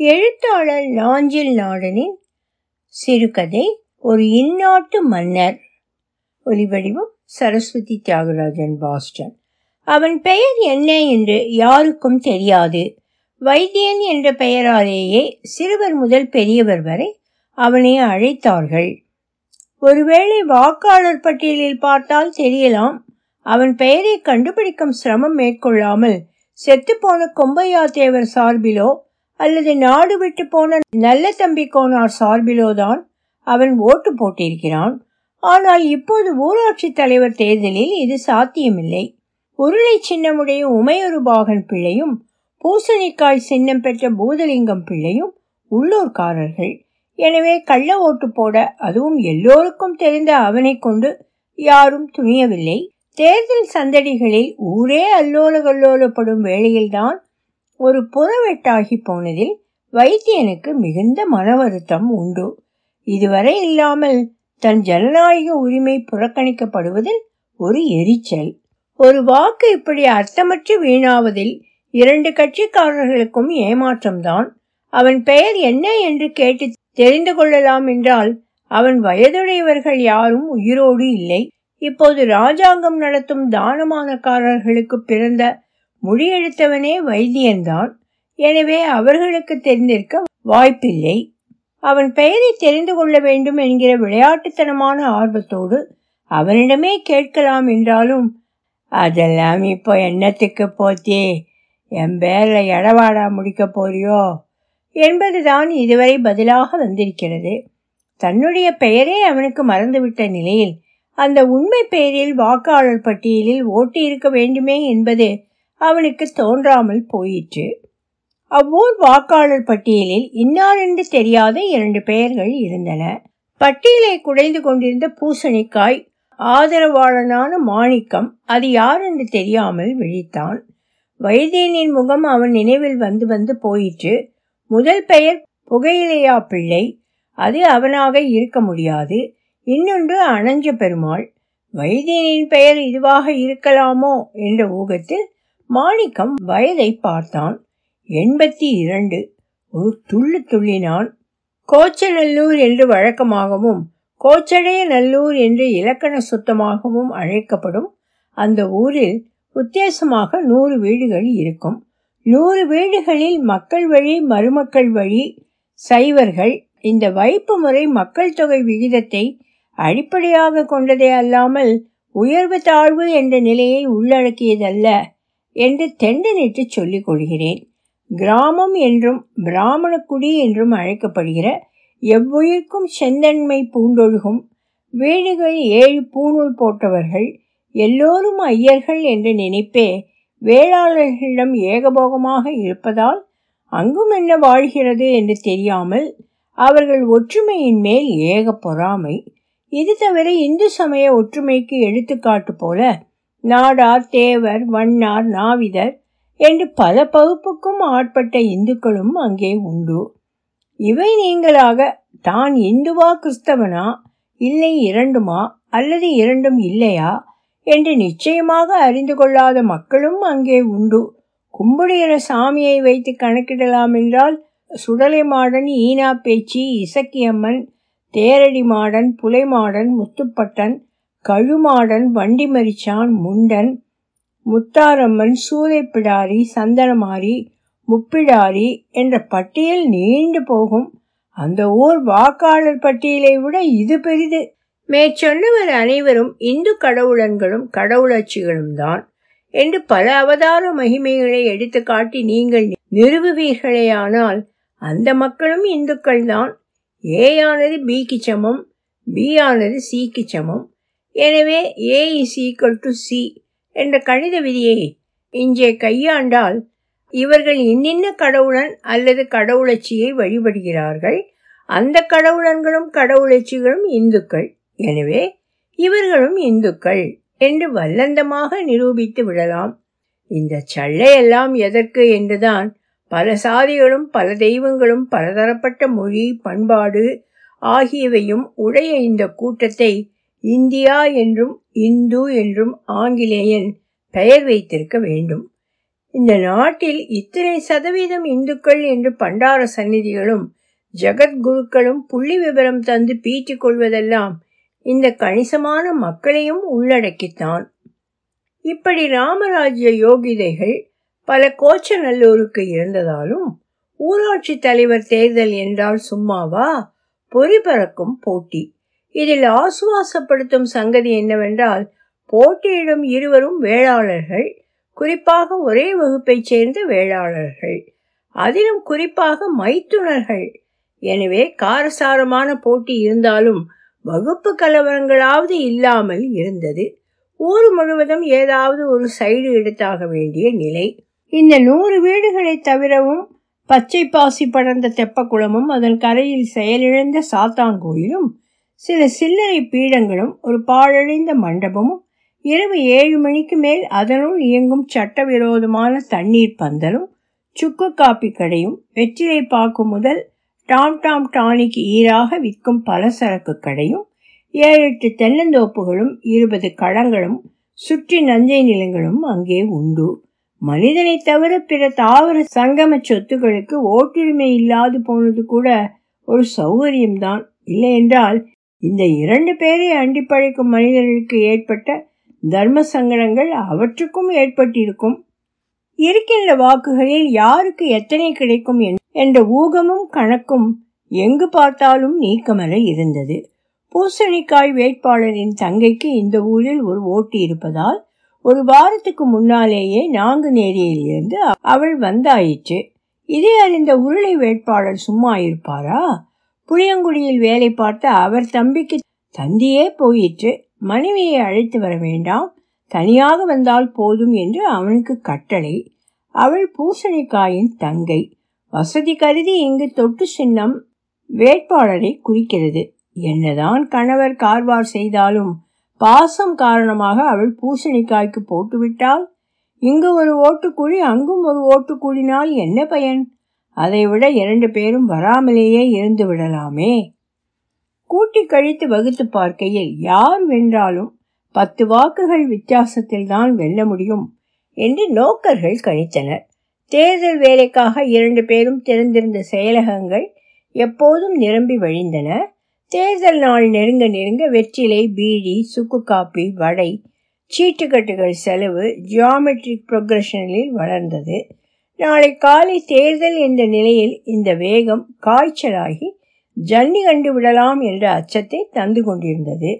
எழுத்தாளர் நாஞ்சில் நாடனின் சிறுகதை ஒரு இந்நாட்டு மன்னர். ஒலிவடிவம் சரஸ்வதி தியாகராஜன் பாஸ்டன். அவன் பெயர் என்ன என்று யாருக்கும் தெரியாது. வைத்தியன் என்ற பெயராலேயே சிறுவர் முதல் பெரியவர் வரை அவனை அழைத்தார்கள். ஒருவேளை வாக்காளர் பட்டியலில் பார்த்தால் தெரியலாம் அவன் பெயரை கண்டுபிடிக்கும் சிரமம் மேற்கொள்ளாமல் செத்துப்போன கொம்பையா தேவர் சார்பிலோ அல்லது நாடு விட்டு போன நல்ல தம்பி கோனார் சார்பிலோதான் அவன் ஓட்டு போட்டிருக்கிறான். ஆனால் இப்போது ஊராட்சி தலைவர் தேர்தலில் இது சாத்தியமில்லை. உருளை சின்னமுடைய உமையொரு பாகன் பிள்ளையும் பூசணிக்காய் சின்னம் பெற்ற பூதலிங்கம் பிள்ளையும் உள்ளூர்காரர்கள். எனவே கள்ள ஓட்டு போட அதுவும் எல்லோருக்கும் தெரிந்த அவனை கொண்டு யாரும் துணியவில்லை. தேர்தல் சந்தடிகளில் ஊரே அல்லோல கல்லோலப்படும் வேளையில்தான் ஒரு புறவெட்டாகி போனதில் வைத்தியனுக்கு மிகுந்த மன வருத்தம் உண்டு. இதுவரை இல்லாமல் தன் ஜனநாயக உரிமை புறக்கணிக்கப்படுவதில் ஒரு எரிச்சல். ஒரு வாக்கு இப்படி அர்த்தமற்று வீணாவதில் இரண்டு கட்சிக்காரர்களுக்கும் ஏமாற்றம்தான். அவன் பெயர் என்ன என்று கேட்டு தெரிந்து கொள்ளலாம் என்றால் அவன் வயதுடையவர்கள் யாரும் உயிரோடு இல்லை. இப்போது ராஜாங்கம் நடத்தும் தானமானக்காரர்களுக்கு பிறந்த மொழியெழுத்தவனே வைத்தியன்தான். எனவே அவர்களுக்கு தெரிந்திருக்க வாய்ப்பில்லை. அவன் பெயரை தெரிந்து கொள்ள வேண்டும் என்கிற விளையாட்டுத்தனமான ஆர்வத்தோடு அவனிடமே கேட்கலாம் என்றாலும் அதெல்லாம் இப்போ என்னத்துக்கு போத்தே என் பேரில் எடவாடா முடிக்க போறியோ? என்பதுதான் இதுவரை பதிலாக வந்திருக்கிறது. தன்னுடைய பெயரே அவனுக்கு மறந்துவிட்ட நிலையில் அந்த உண்மை பெயரில் வாக்காளர் பட்டியலில் ஓட்டு இருக்க வேண்டுமே என்பது அவனுக்கு தோன்றாமல் போயிற்று. அவ்வூர் வாக்காளர் பட்டியலில் இன்னாரென்று தெரியாத இரண்டு பெயர்கள் இருந்தன. பட்டியலை குடைந்து கொண்டிருந்த பூசணிக்காய் ஆதரவாளனான மாணிக்கம் அது யார் என்று தெரியாமல் விழித்தான். வைத்தியனின் முகம் அவன் நினைவில் வந்து வந்து போயிற்று. முதல் பெயர் புகையிலையா பிள்ளை அது அவனாக இருக்க முடியாது. இன்னொன்று அனஞ்ச பெருமாள். வைத்தியனின் பெயர் இதுவாக இருக்கலாமோ என்ற ஊகத்தில் மாணிக்கம் வயதை பார்த்தான். எண்பத்தி இரண்டு. ஒரு துள்ளு துள்ளினான். கோச்சநல்லூர் என்று வழக்கமாகவும் கோச்சடைய நல்லூர் என்று இலக்கண சுத்தமாகவும் அழைக்கப்படும் அந்த ஊரில் உத்தேசமாக நூறு வீடுகள் இருக்கும். நூறு வீடுகளில் மக்கள் வழி மருமக்கள் வழி சைவர்கள். இந்த வைப்பு முறை மக்கள் தொகை விகிதத்தை அடிப்படையாக கொண்டதே அல்லாமல் உயர்வு தாழ்வு என்ற நிலையை உள்ளடக்கியதல்ல. என்று தெண்டனிட்டு சொல்லிக் கொள்கிறேன். கிராமம் என்றும் பிராமணக்குடி என்றும் அழைக்கப்படுகிற எவ்வுயிர்க்கும் செந்தன்மை பூண்டொழுகும் வீடுகள் ஏழு பூணூல் போட்டவர்கள் எல்லோரும் ஐயர்கள் என்ற நினைப்பே வேளாளர்களிடம் ஏகபோகமாக இருப்பதால் அங்கும் என்ன வாழ்கிறது என்று தெரியாமல் அவர்கள் ஒற்றுமையின் மேல் ஏக பொறாமை. இது தவிர இந்து சமய ஒற்றுமைக்கு எடுத்துக்காட்டு போல நாடார் தேவர் வண்ணார் நாவிதர் என்று பல பகுப்புக்கும் ஆட்பட்ட இந்துக்களும் அங்கே உண்டு. இவை நீங்களாக தான் இந்துவா கிறிஸ்தவனா இல்லை இரண்டுமா அல்லது இரண்டும் இல்லையா என்று நிச்சயமாக அறிந்து கொள்ளாத மக்களும் அங்கே உண்டு. கும்பிடுகிற சாமியை வைத்து கணக்கிடலாம் என்றால் சுடலை மாடன் ஈனா பேச்சி இசக்கியம்மன் தேரடி மாடன் புலைமாடன் முத்துப்பட்டன் கழுமாடன் வண்டி மரிச்சான் முண்டன் முத்தாரம்மன் சூளைப்பிடாரி சந்தனமாரி முப்பிடாரி என்ற பட்டியல் நீண்டு போகும். அந்த ஊர் வாக்காளர் பட்டியலை விட இது பெரிது. மேற்சொன்னவர் அனைவரும் இந்து கடவுளன்களும் கடவுளட்சிகளும் தான் என்று பல அவதார மகிமைகளை எடுத்து காட்டி நீங்கள் நிறுவுவீர்களேயானால் அந்த மக்களும் இந்துக்கள் தான் ஏயானது பிக்கு சமம் பி ஆனது சிக்கு சமம். எனவே A is equal to C என்ற கணித விதியை இங்கே கையாண்டால் இவர்கள் இன்னின்ன கடவுளன் அல்லது கடவுளச்சியை வழிபடுகிறார்கள் அந்த கடவுளன்களும் கடவுளச்சிகளும் இந்துக்கள். எனவே இவர்களும் இந்துக்கள் என்று வல்லந்தமாக நிரூபித்து விடலாம். இந்த சள்ளையெல்லாம் எதற்கு என்றுதான் பல சாதிகளும் பல தெய்வங்களும் பலதரப்பட்ட மொழி பண்பாடு ஆகியவையும் உடைய இந்த கூட்டத்தை இந்தியா என்றும் இந்து என்றும் ஆங்கிலேயன் பெயர் வைத்திருக்க வேண்டும். இந்த நாட்டில் இத்தனை சதவீதம் இந்துக்கள் என்று பண்டார சந்நிதிகளும் ஜெகத்குருக்களும் புள்ளி விவரம் தந்து பீற்றிக் கொள்வதெல்லாம் இந்த கணிசமான மக்களையும் உள்ளடக்கித்தான். இப்படி ராமராஜ்ய யோகிதைகள் பல கோச்சநல்லூருக்கு இருந்ததாலும் ஊராட்சி தலைவர் தேர்தல் என்றால் சும்மாவா? பொறி பறக்கும் போட்டி. இதில் ஆசுவாசப்படுத்தும் சங்கதி என்னவென்றால் போட்டியிடும் இருவரும் வேளாளர்கள் குறிப்பாக ஒரே வகுப்பைச் சேர்ந்த வேளாளர்கள். அதிலும் குறிப்பாக மைத்துனர்கள். எனவே காரசாரமான போட்டி இருந்தாலும் வகுப்பு கலவரங்களாவது இல்லாமல் இருந்தது. ஊர் முழுவதும் ஏதாவது ஒரு சைடு எடுத்தாக வேண்டிய நிலை. இந்த நூறு வீடுகளை தவிரவும் பச்சை பாசி படர்ந்த தெப்பக்குளமும் அதன் கரையில் செயலிழந்த சாத்தான் கோயிலும் சில சில்லறை பீடங்களும் ஒரு பாழடைந்த மண்டபமும் இரவு ஏழு மணிக்கு மேல் அதனுள் இயங்கும் சட்டவிரோதமான தண்ணீர் பந்தலும் சுக்கு காப்பி கடையும் வெற்றிலை பாக்கு முதல் டாம் டாம் டானிக்கு ஈராக விற்கும் பலசரக்கு கடையும் ஏழு எட்டு தென்னந்தோப்புகளும் இருபது களங்களும் சுற்றி நஞ்சை நிலங்களும் அங்கே உண்டு. மனிதனை தவிர பிற தாவர சங்கம சொத்துக்களுக்கு ஓட்டுரிமை இல்லாது போனது கூட ஒரு சௌகரியம்தான். இல்லை என்றால் இந்த இரண்டு பேரை அண்டிப்பழைக்கும் மனிதர்களுக்கு ஏற்பட்ட தர்ம சங்கடங்கள் அவற்றுக்கும் ஏற்பட்டிருக்கும். இருக்கின்ற வாக்குகளில் யாருக்கு எத்தனை கிடைக்கும் என்ற ஊகமும் கணக்கும் எங்கு பார்த்தாலும் நீக்கமர இருந்தது. பூசணிக்காய் வேட்பாளரின் தங்கைக்கு இந்த ஊரில் ஒரு ஓட்டு இருப்பதால் ஒரு வாரத்துக்கு முன்னாலேயே நாங்குநேரியில் இருந்து அவள் வந்தாயிற்று. இதை அறிந்த உருளை வேட்பாளர் சும்மா இருப்பாரா? புளியங்குடியில் வேலை பார்த்த அவர் தம்பிக்கு தந்தியே போயிற்று. மனைவியை அழைத்து வர வேண்டாம். தனியாக வந்தால் போதும் என்று அவனுக்கு கட்டளை. அவள் பூசணிக்காயின் தங்கை. வசதி கருதி இங்கு தொட்டு சின்னம் வேட்பாளரை குறிக்கிறது. என்னதான் கணவர் கார்வார் செய்தாலும் பாசம் காரணமாக அவள் பூசணிக்காய்க்கு போட்டுவிட்டால் இங்கு ஒரு ஓட்டுக்குழி அங்கும் ஒரு ஓட்டுக்குழினால் என்ன பயன்? அதைவிட இரண்டு பேரும் வராமலேயே இருந்து விடலாமே. கூட்டி கழித்து வகுத்து பார்க்கையில் யார் வென்றாலும் பத்து வாக்குகள் வித்தியாசத்தில் தான் வெல்ல முடியும் என்று நோக்கர்கள் கணித்தனர். தேர்தல் வேலைக்காக இரண்டு பேரும் திறந்திருந்த செயலகங்கள் எப்போதும் நிரம்பி வழிந்தன. தேர்தல் நாள் நெருங்க நெருங்க வெற்றிலை பீடி சுக்கு காப்பி வடை சீட்டுக்கட்டுகள் செலவு ஜியாமெட்ரிக் ப்ரொக்ரஷனில் வளர்ந்தது. நாளை காலை தேர்தல் என்ற நிலையில் இந்த வேகம் காய்ச்சலாகி ஜன்னி கண்டு விடலாம் என்ற அச்சத்தை தந்து கொண்டிருந்தது.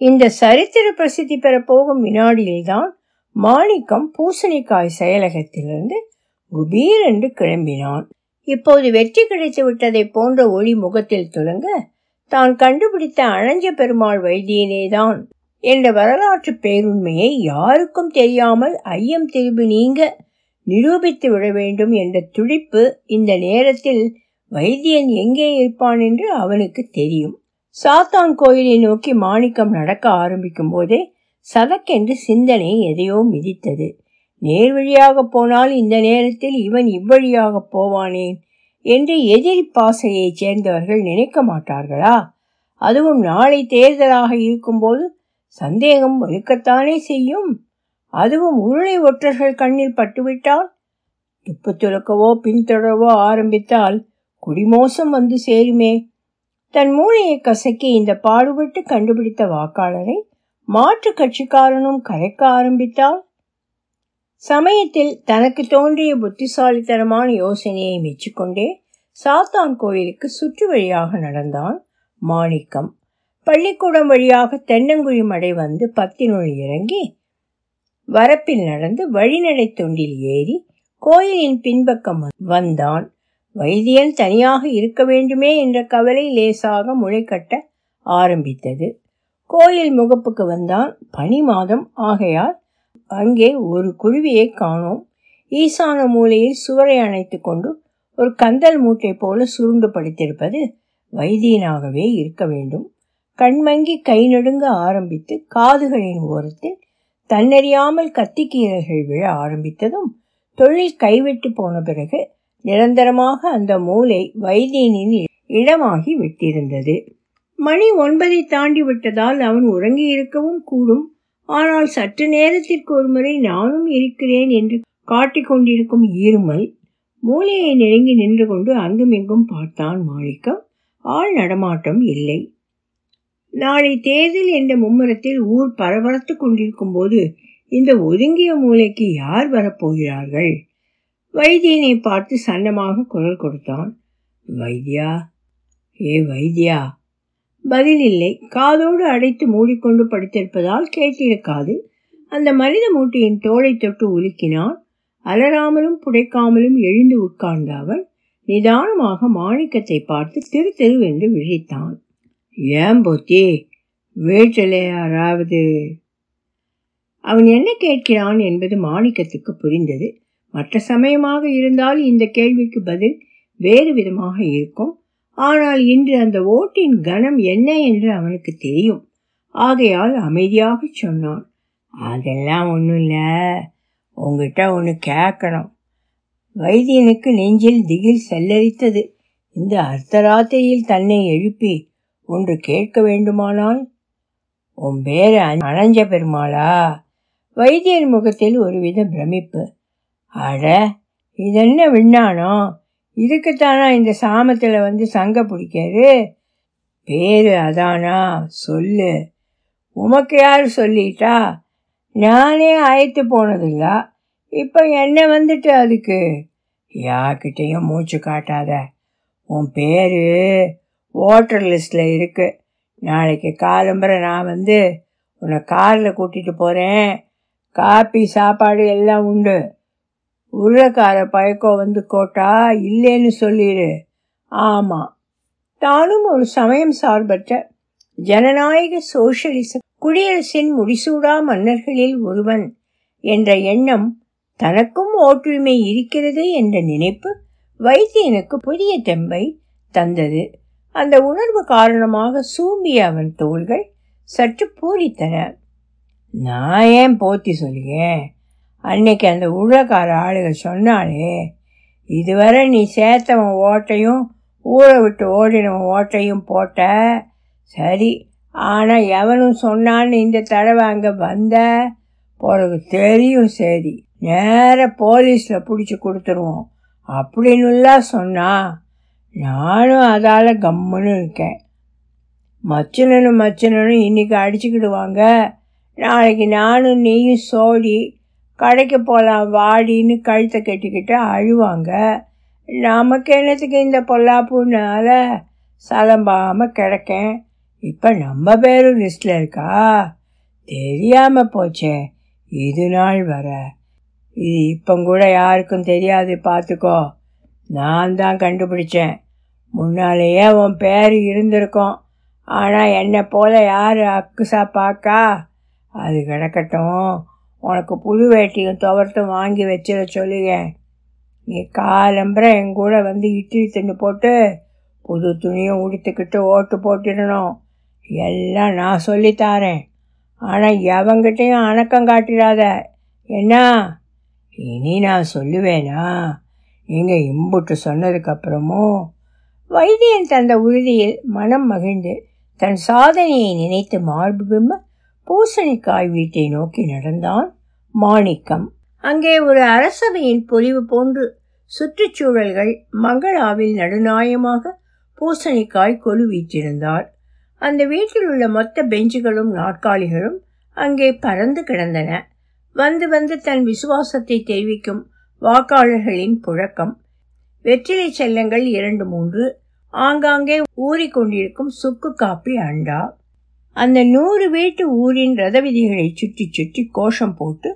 இந்த சரித்திர பிரசித்தி பெறப்போகும் வினாடியில்தான் மாணிக்கம் பூசணிக்காய் செயலகத்திலிருந்து குபீர் என்று கிளம்பினான். இப்போது வெற்றி கிடைத்து விட்டதை போன்ற ஒளி முகத்தில் துலங்க தான் கண்டுபிடித்த அழஞ்ச பெருமாள் வைத்தியனேதான் என்ற வரலாற்று பேருண்மையை யாருக்கும் தெரியாமல் ஐயம் திரும்பி நீங்க நிரூபித்து விட வேண்டும் என்ற துடிப்பு இந்த நேரத்தில் வைத்தியன் எங்கே இருப்பான் என்று அவனுக்கு தெரியும். சாத்தான் கோயிலை நோக்கி மாணிக்கம் நடக்க ஆரம்பிக்கும் போதே சதக்கென்று சிந்தனை எதையோ மிதித்தது. நேர் வழியாக போனால் இந்த நேரத்தில் இவன் இவ்வழியாக போவானேன் என்று எதிரி பாசையைச் சேர்ந்தவர்கள் நினைக்க மாட்டார்களா? அதுவும் நாளை தேர்தலாக இருக்கும்போது சந்தேகம் வலுக்கத்தானே செய்யும்? அதுவும் உருளை ஒற்றர்கள் கண்ணில் பட்டுவிட்டால்? துப்பு துலக்கவோ பின்தொடரவோ ஆரம்பித்தால் குடிமோசம் வந்து சேருமே. தன் மூளையை கசக்கி இந்த பாடுபட்டு கண்டுபிடித்த வாக்காளரை மாற்று கட்சிக்காரனும் கரைக்க ஆரம்பித்தால்? சமயத்தில் தனக்கு தோன்றிய புத்திசாலித்தனமான யோசனையை மெச்சிக்கொண்டே சாத்தான் கோயிலுக்கு சுற்று வழியாக நடந்தான் மாணிக்கம். பள்ளிக்கூடம் வழியாக தென்னங்குழி மடை வந்து பத்தினுள் இறங்கி வரப்பில் நடந்து வழிநடை தொண்டில் ஏறி கோயிலின் பின்பக்கம் வந்தான். வைத்தியன் தனியாக இருக்க வேண்டுமே என்ற கவலை லேசாக முளைக்கட்ட ஆரம்பித்தது. கோயில் முகப்புக்கு வந்தான். பனி மாதம். ஆகையால் அங்கே ஒரு குருவியை காணோம். ஈசான மூலையில் சுவரை அணைத்து கொண்டு ஒரு கந்தல் மூட்டை போல சுருண்டு படுத்திருப்பது வைத்தியனாகவே இருக்க வேண்டும். கண்மங்கி கை நடுங்க ஆரம்பித்து காதுகளின் ஓரத்தில் தன்னறியாமல் கத்திக்கீரல்கள் விழ ஆரம்பித்ததும் தொழில் கைவிட்டு போன பிறகு நிரந்தரமாக அந்த மூளை வைத்தியனின் இடமாகி விட்டிருந்தது. மணி ஒன்பதை தாண்டி விட்டதால் அவன் உறங்கி இருக்கவும் கூடும். ஆனால் சற்று நேரத்திற்கு ஒருமுறை நானும் இருக்கிறேன் என்று காட்டிக் கொண்டிருக்கும் ஈருமல் மூலையை நெருங்கி நின்று கொண்டு அங்குமிங்கும் பார்த்தான் மாணிக்கம். ஆள் நடமாட்டம் இல்லை. நாளை தேர்தல் என்ற மும்முரத்தில் ஊர் பரபரத்து கொண்டிருக்கும் போது இந்த ஒதுங்கிய மூலைக்கு யார் வரப்போகிறார்கள்? வைத்தியனை பார்த்து சன்னமாக குரல் கொடுத்தான். வைத்தியா? ஏ வைத்தியா? பதில் இல்லை. காதோடு அடைத்து மூடிக்கொண்டு படுத்திருப்பதால் கேட்டிருக்காது. அந்த மனித மூட்டையின் தோலை தொட்டு உலுக்கினான். அலறாமலும் புடைக்காமலும் எழுந்து உட்கார்ந்த அவன் நிதானமாக மாணிக்கத்தை பார்த்து திரு திருவென்று விழித்தான். ஏன் போத்தி? வீட்டில் யாராவது அவன் என்ன கேட்கிறான் என்பது மாணிக்கத்துக்கு புரிந்தது. மற்ற சமயமாக இருந்தால் இந்த கேள்விக்கு பதில் வேறு விதமாக இருக்கும். ஆனால் இன்று அந்த ஓட்டின் கனம் என்ன என்று அவனுக்கு தெரியும். ஆகையால் அமைதியாக சொன்னான். அதெல்லாம் ஒன்றும் இல்லை. உங்ககிட்ட ஒன்று கேட்கணும். வைத்தியனுக்கு நெஞ்சில் திகில் செல்லரித்தது. இந்த அர்த்தராத்திரியில் தன்னை எழுப்பி ஒன்று கேட்க வேண்டுமானால் உன் பேர் அனஞ்ச பெருமாளா? வைத்தியர் முகத்தில் ஒருவித பிரமிப்பு. அட இதென்ன விண்ணானோ இதுக்குத்தானா இந்த சாமத்தில் வந்து சங்க பிடிக்காரு பேரு அதானா? சொல்லு. உமக்கு யார் சொல்லிட்டா? நானே அழைத்து போனதில்ல. இப்போ என்ன வந்துட்டு அதுக்கு? யார்கிட்டையும் மூச்சு காட்டாத. உன் பேர் ஓட்டர் லிஸ்டில் இருக்கு. நாளைக்கு காலம்பரை நான் வந்து உன்னை காரில் கூட்டிகிட்டு போகிறேன் காப்பி சாப்பாடு எல்லாம் உண்டு. உருளைக்கார பயக்கம் வந்து கோட்டா இல்லைன்னு சொல்லிடு ஆமாம் தானும் ஒரு சமயம் சார்பற்ற ஜனநாயக சோசியலிச குடியரசின் முடிசூடா மன்னர்களில் ஒருவன் என்ற எண்ணம் தனக்கும் ஓட்டுரிமை இருக்கிறது என்ற நினைப்பு வைத்தியனுக்கு புதிய தெம்பை தந்தது. அந்த உணர்வு காரணமாக சூம்பிய அவன் தோள்கள் சற்று பூரித்தன. நான் ஏன் போத்தி சொல்லியேன் அன்னைக்கு அந்த உழக்கார ஆளுக சொன்னாலே இதுவரை நீ சேர்த்தவன் ஓட்டையும் ஊரை விட்டு ஓடினவன் ஓட்டையும் போட்ட? சரி ஆனால் எவனும் சொன்னான்னு இந்த தடவை அங்கே வந்த? பிறகு தெரியும் சரி. நேர போலீஸில் பிடிச்சி கொடுத்துருவோம். அப்படின்னுலாம் சொன்னா? நானும் அதால் கம்முன்னு இருக்கேன். மச்சனனும் மச்சனனும் இன்னைக்கு அடிச்சுக்கிடுவாங்க. நாளைக்கு நானும் நீயும் சோடி கடைக்கு போகலாம் வாடின்னு கழுத்தை கட்டிக்கிட்டு அழுவாங்க. நமக்கு என்னத்துக்கு இந்த பொல்லாப்புனால? சலம்பாமல் கிடக்கேன். இப்போ நம்ம பேரும் லிஸ்டில் இருக்கா? தெரியாமல் போச்சே. இது நாள் வர. இது இப்போ கூட யாருக்கும் தெரியாது பார்த்துக்கோ நான் தான் கண்டுபிடிச்சேன். முன்னாலேயே உன் பேர் இருந்திருக்கும். ஆனால் என்னை போல் யார் அக்குசா பார்க்கா அது கிடக்கட்டும். உனக்கு புது வேட்டியும் துவர்த்தும் வாங்கி வச்சிட சொல்லுங்க. நீ காலம்பரம் என் கூட வந்து இட்லி தின்னு போட்டு புது துணியும் உடுத்துக்கிட்டு ஓட்டு போட்டுடணும். எல்லாம் நான் சொல்லித்தாரேன் ஆனால் எவங்கிட்டையும் அணக்கம் காட்டிடாத. என்ன? இனி நான் சொல்லுவேனா? நீங்கள் இம்புட்டு சொன்னதுக்கப்புறமும் வைத்தியன் தந்த உறுதியில் மனம் மகிழ்ந்து தன் சாதனையை நினைத்து மார்பு பிம்ப பூசணிக்காய் வீட்டை நோக்கி நடந்தான் மாணிக்கம். அங்கே ஒரு அரசவையின் பொலிவு போன்று சுற்றுச்சூழல்கள் மங்களாவில் நடுநாயமாக பூசணிக்காய் கொலு வீற்றிருந்தார் அந்த வீட்டில் உள்ள மொத்த பெஞ்சுகளும் நாற்காலிகளும் அங்கே பறந்து கிடந்தன. வந்து வந்து தன் விசுவாசத்தை தெரிவிக்கும் வாக்காளர்களின் புழக்கம் வெற்றிலை செல்லங்கள் இரண்டு மூன்று. ஆங்காங்கே ஊறிக்கொண்டிருக்கும் சுக்கு காப்பி அண்டா. அந்த நூறு வீட்டு ஊரின் ரத விதிகளை சுற்றி சுற்றி கோஷம் போட்டு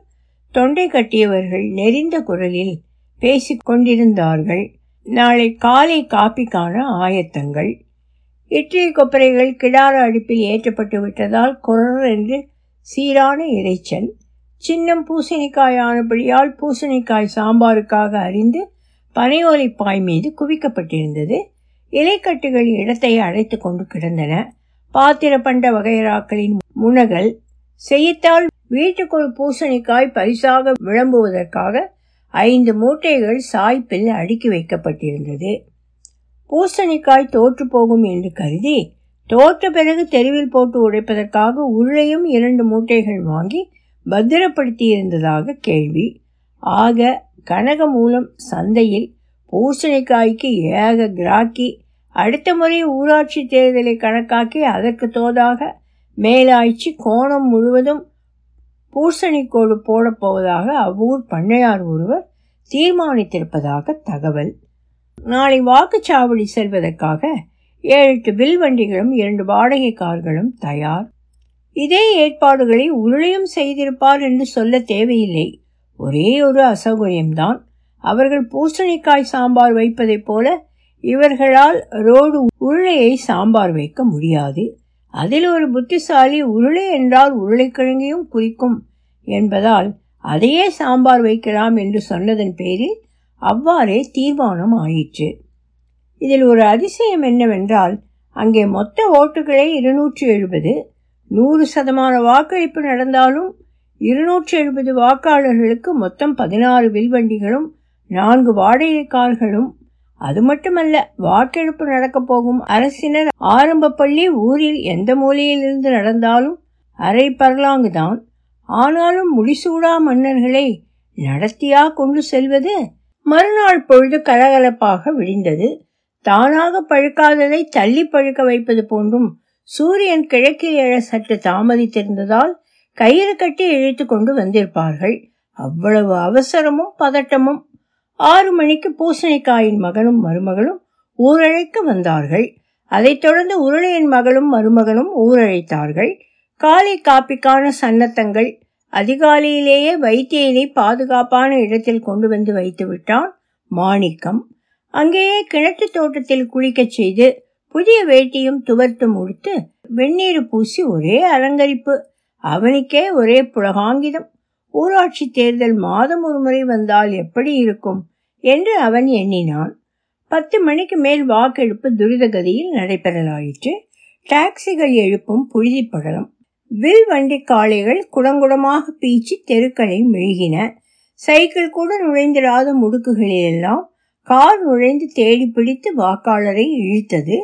தொண்டை கட்டியவர்கள் நெறிந்த குரலில் பேசி கொண்டிருந்தார்கள். நாளை காலை காப்பிக்கான ஆயத்தங்கள். இட்லி கொப்பரைகள் கிடார அடுப்பில் ஏற்றப்பட்டு விட்டதால் குரர் என்று சீரான இறைச்சல். சின்னம் பூசணிக்காய் ஆனபடியால் பூசணிக்காய் சாம்பாருக்காக அறிந்து பனையோலைப்பாய் மீது குவிக்கப்பட்டிருந்தது. இலைக்கட்டுகள் இடத்தை அழைத்து கொண்டு கிடந்தன. பாத்திர பண்ட வகைராக்களின் முனகல் செய்யத்தால் வீட்டுக்குள் பூசணிக்காய் பரிசாக விளம்புவதற்காக ஐந்து மூட்டைகள் சாய்ப்பில் அடுக்கி வைக்கப்பட்டிருந்தது. பூசணிக்காய் தோற்று போகும் என்று கருதி தோற்ற பிறகு தெருவில் போட்டு உடைப்பதற்காக உள்ளேயும் இரண்டு மூட்டைகள் வாங்கி பத்திரப்படுத்தி இருந்ததாக கேள்வி. ஆக கனக மூலம் சந்தையில் பூசணிக்காய்க்கு ஏக கிராக்கி அடுத்த முறை ஊராட்சி தேர்தலை கணக்காக்கி அதற்கு தோதாக மேலாய்ச்சி கோணம் முழுவதும் பூசணிக்கோடு போடப் போவதாக அவ்வூர் பண்ணையார் ஒருவர் தீர்மானித்திருப்பதாக தகவல். நாளை வாக்குச்சாவடி செல்வதற்காக ஏழு எட்டு வில் வண்டிகளும் இரண்டு வாடகை கார்களும் தயார். இதே ஏற்பாடுகளை உருளையும் செய்திருப்பார் என்று சொல்ல தேவையில்லை. ஒரே ஒரு அசௌகரியம்தான். அவர்கள் பூசணிக்காய் சாம்பார் வைப்பதைப் போல இவர்களால் ரோடு உருளையை சாம்பார் வைக்க முடியாது. அதில் ஒரு புத்திசாலி உருளை என்றால் உருளைக்கிழங்கையும் குறிக்கும் என்பதால் அதையே சாம்பார் வைக்கலாம் என்று சொன்னதன் பேரில் அவ்வாறே தீர்மானம் ஆயிற்று. இதில் ஒரு அதிசயம் என்னவென்றால் அங்கே மொத்த ஓட்டுகளே இருநூற்றி எழுபது. நூறு சதமான வாக்களிப்பு நடந்தாலும் இருநூற்றி எழுபது வாக்காளர்களுக்கு மொத்தம் பதினாறு வில்வண்டிகளும் நான்கு வாடகை கார்களும் அது மட்டுமல்ல வாக்கெடுப்பு நடக்கப் போகும் அரசினர் ஆரம்ப பள்ளி ஊரில் எந்த மூலையிலிருந்து நடந்தாலும் அரை பரலாங்கு தான் ஆனாலும் முடிசூடா மன்னர்களை நடத்தியா கொண்டு செல்வது மறுநாள் பொழுது கலகலப்பாக விடிந்தது. தானாக பழுக்காததை தள்ளி பழுக்க வைப்பது போன்றும் சூரியன் கிழக்கில் எழ சற்று தாமதித்திருந்ததால் கயிறு கட்டி இழுத்து கொண்டு வந்திருப்பார்கள். அவ்வளவு அவசரமும் பதட்டமும். ஆறு மணிக்கு பூசணிக்காயின் மகனும் மருமகளும் ஊரழைக்க வந்தார்கள். அதைத் தொடர்ந்து உருளையின் மகளும் மருமகனும் ஊரழைத்தார்கள். காலை காப்பிக்கான சன்னத்தங்கள் அதிகாலையிலேயே வைத்தியனை பாதுகாப்பான இடத்தில் கொண்டு வந்து வைத்து விட்டான் மாணிக்கம். அங்கேயே கிணற்று தோட்டத்தில் குளிக்கச் செய்து புதிய வேட்டியும் துவர்த்தும் உடுத்து வெந்நீர் பூசி ஒரே அலங்கரிப்பு. அவனுக்கே ஒரே புலகாங்கிதம். ஊராட்சி தேர்தல் மாதம் ஒரு முறை வந்தால் எப்படி இருக்கும் என்று அவன் எண்ணினான். பத்து மணிக்கு மேல் வாக்கெடுப்பு துரிதகதியில் நடைபெறலாயிற்று. டாக்ஸிகள் எழுப்பும் புழுதிப்படலம். வில் வண்டி காளைகள் குடங்குடமாக பீச்சி தெருக்களை மெழுகின. சைக்கிள் கூட நுழைந்திடாத முடுக்குகளிலெல்லாம் கார் நுழைந்து தேடி பிடித்து வாக்காளரை இழுத்தது.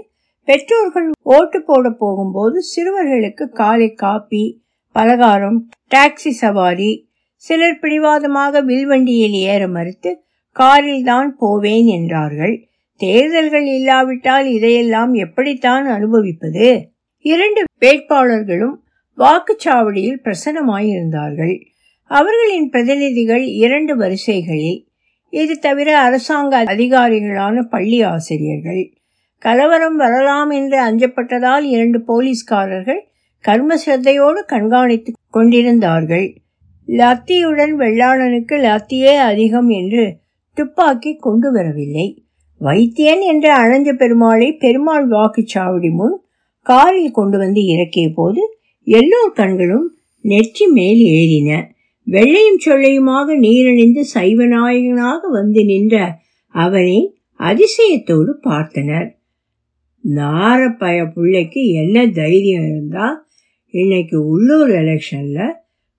பெற்றோர்கள் ஓட்டு போட போகும்போது சிறுவர்களுக்கு காலை காப்பி பலகாரம் டாக்ஸி சவாரி சிலர் பிடிவாதமாக வில்வண்டியில் ஏற மறுத்து காரில் தான் போவேன் என்றார்கள். தேர்தல்கள் இல்லாவிட்டால் இதையெல்லாம் எப்படித்தான் அனுபவிப்பது? இரண்டு வேட்பாளர்களும் வாக்குச்சாவடியில் பிரசன்னமாயிருந்தார்கள். அவர்களின் பிரதிநிதிகள் இரண்டு வரிசைகளில் இது தவிர அரசாங்க அதிகாரிகளான பள்ளி ஆசிரியர்கள். கலவரம் வரலாம் என்று அஞ்சப்பட்டதால் இரண்டு போலீஸ்காரர்கள் கர்ம சிரத்தையோடு கண்காணித்து கொண்டிருந்தார்கள். லத்தியுடன் வெள்ளாளனுக்கு லத்தியே அதிகம் என்று துப்பாக்கி கொண்டு வரவில்லை. வைத்தியன் என்ற அழஞ்ச பெருமாளை பெருமாள் வாக்குச்சாவடி முன் காரில் கொண்டு வந்து இறக்கிய போது எல்லோர் கண்களும் நெற்றி மேல் ஏறின. வெள்ளையும் சொல்லையுமாக நீரணிந்து சைவநாயகனாக வந்து நின்ற அவனை அதிசயத்தோடு பார்த்தனர். நாரப்பய பிள்ளைக்கு என்ன தைரியம் இருந்தா இன்னைக்கு உள்ளூர் எலெக்ஷன்ல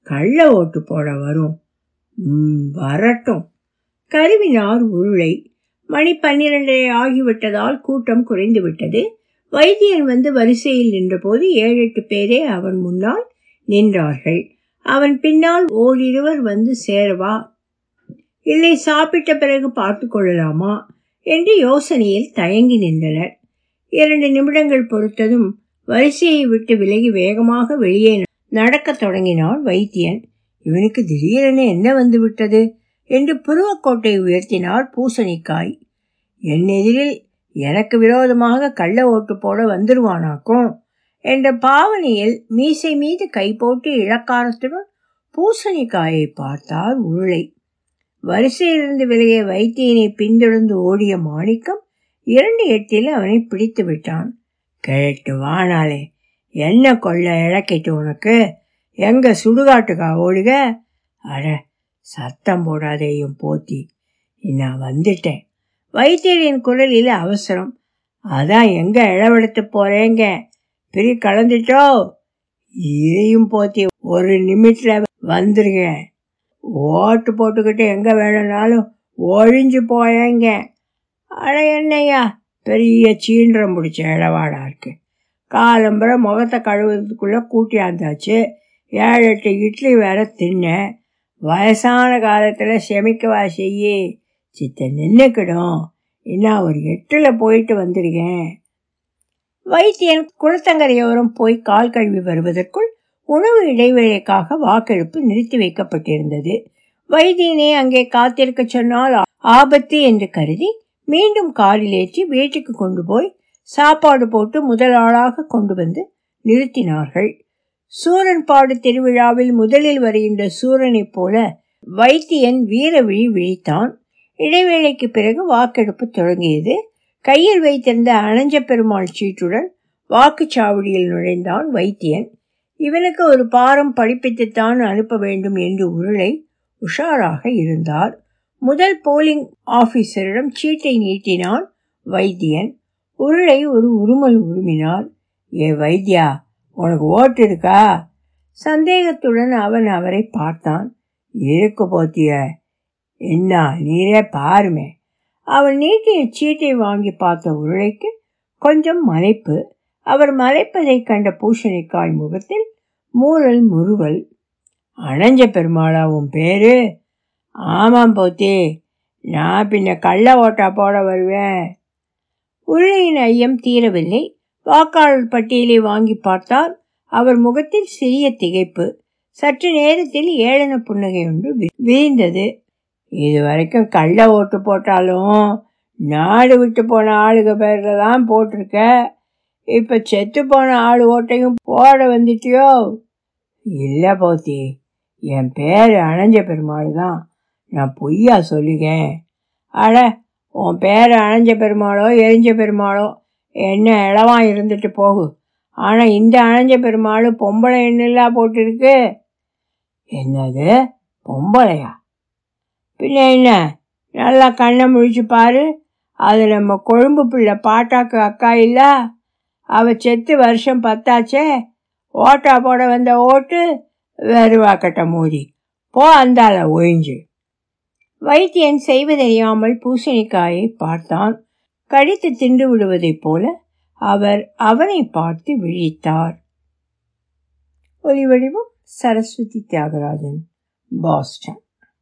கள்ள ஓட்டு போட வரும். ம், வரட்டும். கருவினார் உருளை. மணி பன்னிரண்டரை ஆகிவிட்டதால் கூட்டம் குறைந்து விட்டது வைத்தியன் வந்து வரிசையில் நின்றபோது ஏழு எட்டு பேரே அவன் முன்னால் நின்றார்கள். அவன் பின்னால் ஓரிருவர் வந்து சேரவா? இல்லை சாப்பிட்ட பிறகு பார்த்து கொள்ளலாமா? என்று யோசனையில் தயங்கி நின்றனர். இரண்டு நிமிடங்கள் பொறுத்ததும் வரிசையை விட்டு விலகி வேகமாக வெளியே நடக்கத் தொடங்கினான் வைத்தியன். இவனுக்கு திடீரென என்ன வந்து விட்டது? என்று புருவக்கோட்டை உயர்த்தினார் பூசணிக்காய். என் எதிரில் எனக்கு விரோதமாக கள்ள ஓட்டு போட வந்துருவானாக்கும்? என்ற பாவனையில் மீசை மீது கை போட்டு இளக்காரத்துடன் பூசணிக்காயை பார்த்தார் உருளை. வரிசையிலிருந்து விலகிய வைத்தியனை பின்தொடர்ந்து ஓடிய மாணிக்கம் இரண்டு எட்டில் அவனை பிடித்து விட்டான். கேட்டு வானாலே என்ன கொள்ள இழக்கிட்டு உனக்கு? எங்க சுடுகாட்டுக்கா ஓடுக? அட சத்தம் போடாதேயும் போத்தி. நான் வந்துட்டேன். வைத்தியரின் குரலில் அவசரம். அதான் எங்க இளவெடுத்து போறேங்க? பிரி கலந்துட்டோ? இதையும் போத்தி ஒரு நிமிஷத்துல வந்துருங்க. ஓட்டு போட்டுக்கிட்டு எங்க வேணும்னாலும் ஒழிஞ்சு போயேங்க. அட என்னய்யா பெரிய சீன்றம் பிடிச்ச இளவாடா இருக்கு. காலம்புற முகத்தை கழுவுறதுக்குள்ள கூட்டியாந்தாச்சு. ஏழு எட்டு இட்லி வேற தின்னேன் வயசான காலத்தில் செமிக்கவா செய்யி. சித்த நின்றுக்கிடும் இன்னும் ஒரு எட்டில் போயிட்டு வந்திருக்கேன். வைத்தியன் குளத்தங்கரையோரம் போய் கால் கழுவி வருவதற்குள் உணவு இடைவேளைக்காக வாக்கெடுப்பு நிறுத்தி வைக்கப்பட்டிருந்தது. வைத்தியனே அங்கே காத்திருக்க சொன்னால் ஆபத்து என்று கருதி மீண்டும் காரில் ஏற்றி வீட்டுக்கு கொண்டு போய் சாப்பாடு போட்டு முதல் ஆளாக கொண்டு வந்து நிறுத்தினார்கள். சூரன்பாடு திருவிழாவில் முதலில் வருகின்ற சூரனைப் போல வைத்தியன் வீரவிழி விழித்தான். இடைவேளைக்கு பிறகு வாக்கெடுப்பு தொடங்கியது. கையில் வைத்திருந்த அனஞ்ச பெருமாள் சீட்டுடன் வாக்குச்சாவடியில் நுழைந்தான் வைத்தியன். இவனுக்கு ஒரு பாரம் படிப்பித்துத்தான் அனுப்ப வேண்டும் என்று உருளை உஷாராக இருந்தார். முதல் போலிங் ஆபீசரிடம் சீட்டை நீட்டினான். வைத்தியன் உருளை ஒரு உருமல் உருமினார் ஏ வைத்தியா உனக்கு ஓட்டு இருக்கா? சந்தேகத்துடன் அவன் அவரை பார்த்தான். இருக்கு போத்திய? என்ன நீரே பாருமே. அவன் நீட்டிய சீட்டை வாங்கி பார்த்த உருளைக்கு கொஞ்சம் மலைப்பு. அவர் மலைப்பதைக் கண்ட பூஷணிக்காய் முகத்தில் மூரல் முறுவல். அணைஞ்ச பெருமாளா உன் பேரு? ஆமாம் போத்தி நான் பின்ன கள்ள ஓட்டா போட வருவேன். உருளையின் ஐயம் தீரவில்லை. வாக்காளர் பட்டியலை வாங்கி பார்த்தால் அவர் முகத்தில் சிறிய திகைப்பு சற்று நேரத்தில் ஏளன புன்னகை ஒன்று விரிந்தது. இது வரைக்கும் கள்ள ஓட்டு போட்டாலும் நாடு விட்டு போன ஆளுக பேர்ல தான் போட்டிருக்க. இப்ப செத்து போன ஆள் ஓட்டையும் போட வந்துட்டியோ? இல்லை போத்தி என் பேர் அணைஞ்ச பெருமாள் தான். நான் பொய்யா சொல்லிக்கேன். அட உன் பேர் அணைஞ்ச பெருமாளோ எரிஞ்ச பெருமாளோ என்ன இளவா இருந்துட்டு போகு. ஆனால் இந்த அணைஞ்ச பெருமாள் பொம்பளை எண்ணெல்லாம் போட்டிருக்கு. என்னது? பொம்பளையா? பின்ன என்ன? நல்லா கண்ணை முழிச்சு பாரு. அது நம்ம கொழும்பு பிள்ளை பாட்டாக்கு அக்கா இல்லை? அவ செத்து வருஷம் பத்தாச்சே. ஓட்டா போட வந்த ஓட்டு வெறுவாக்கட்ட மோதி போ அந்தால ஒழிஞ்சு. வைத்தியன் செய்வதறியாமல் பூசணிக்காயை பார்த்தான். கடித்து தின்று விடுவதைப் போல அவர் அவனை பார்த்து விழித்தார். ஒலி வடிவம் சரஸ்வதி தியாகராஜன் பாஸ்டன்.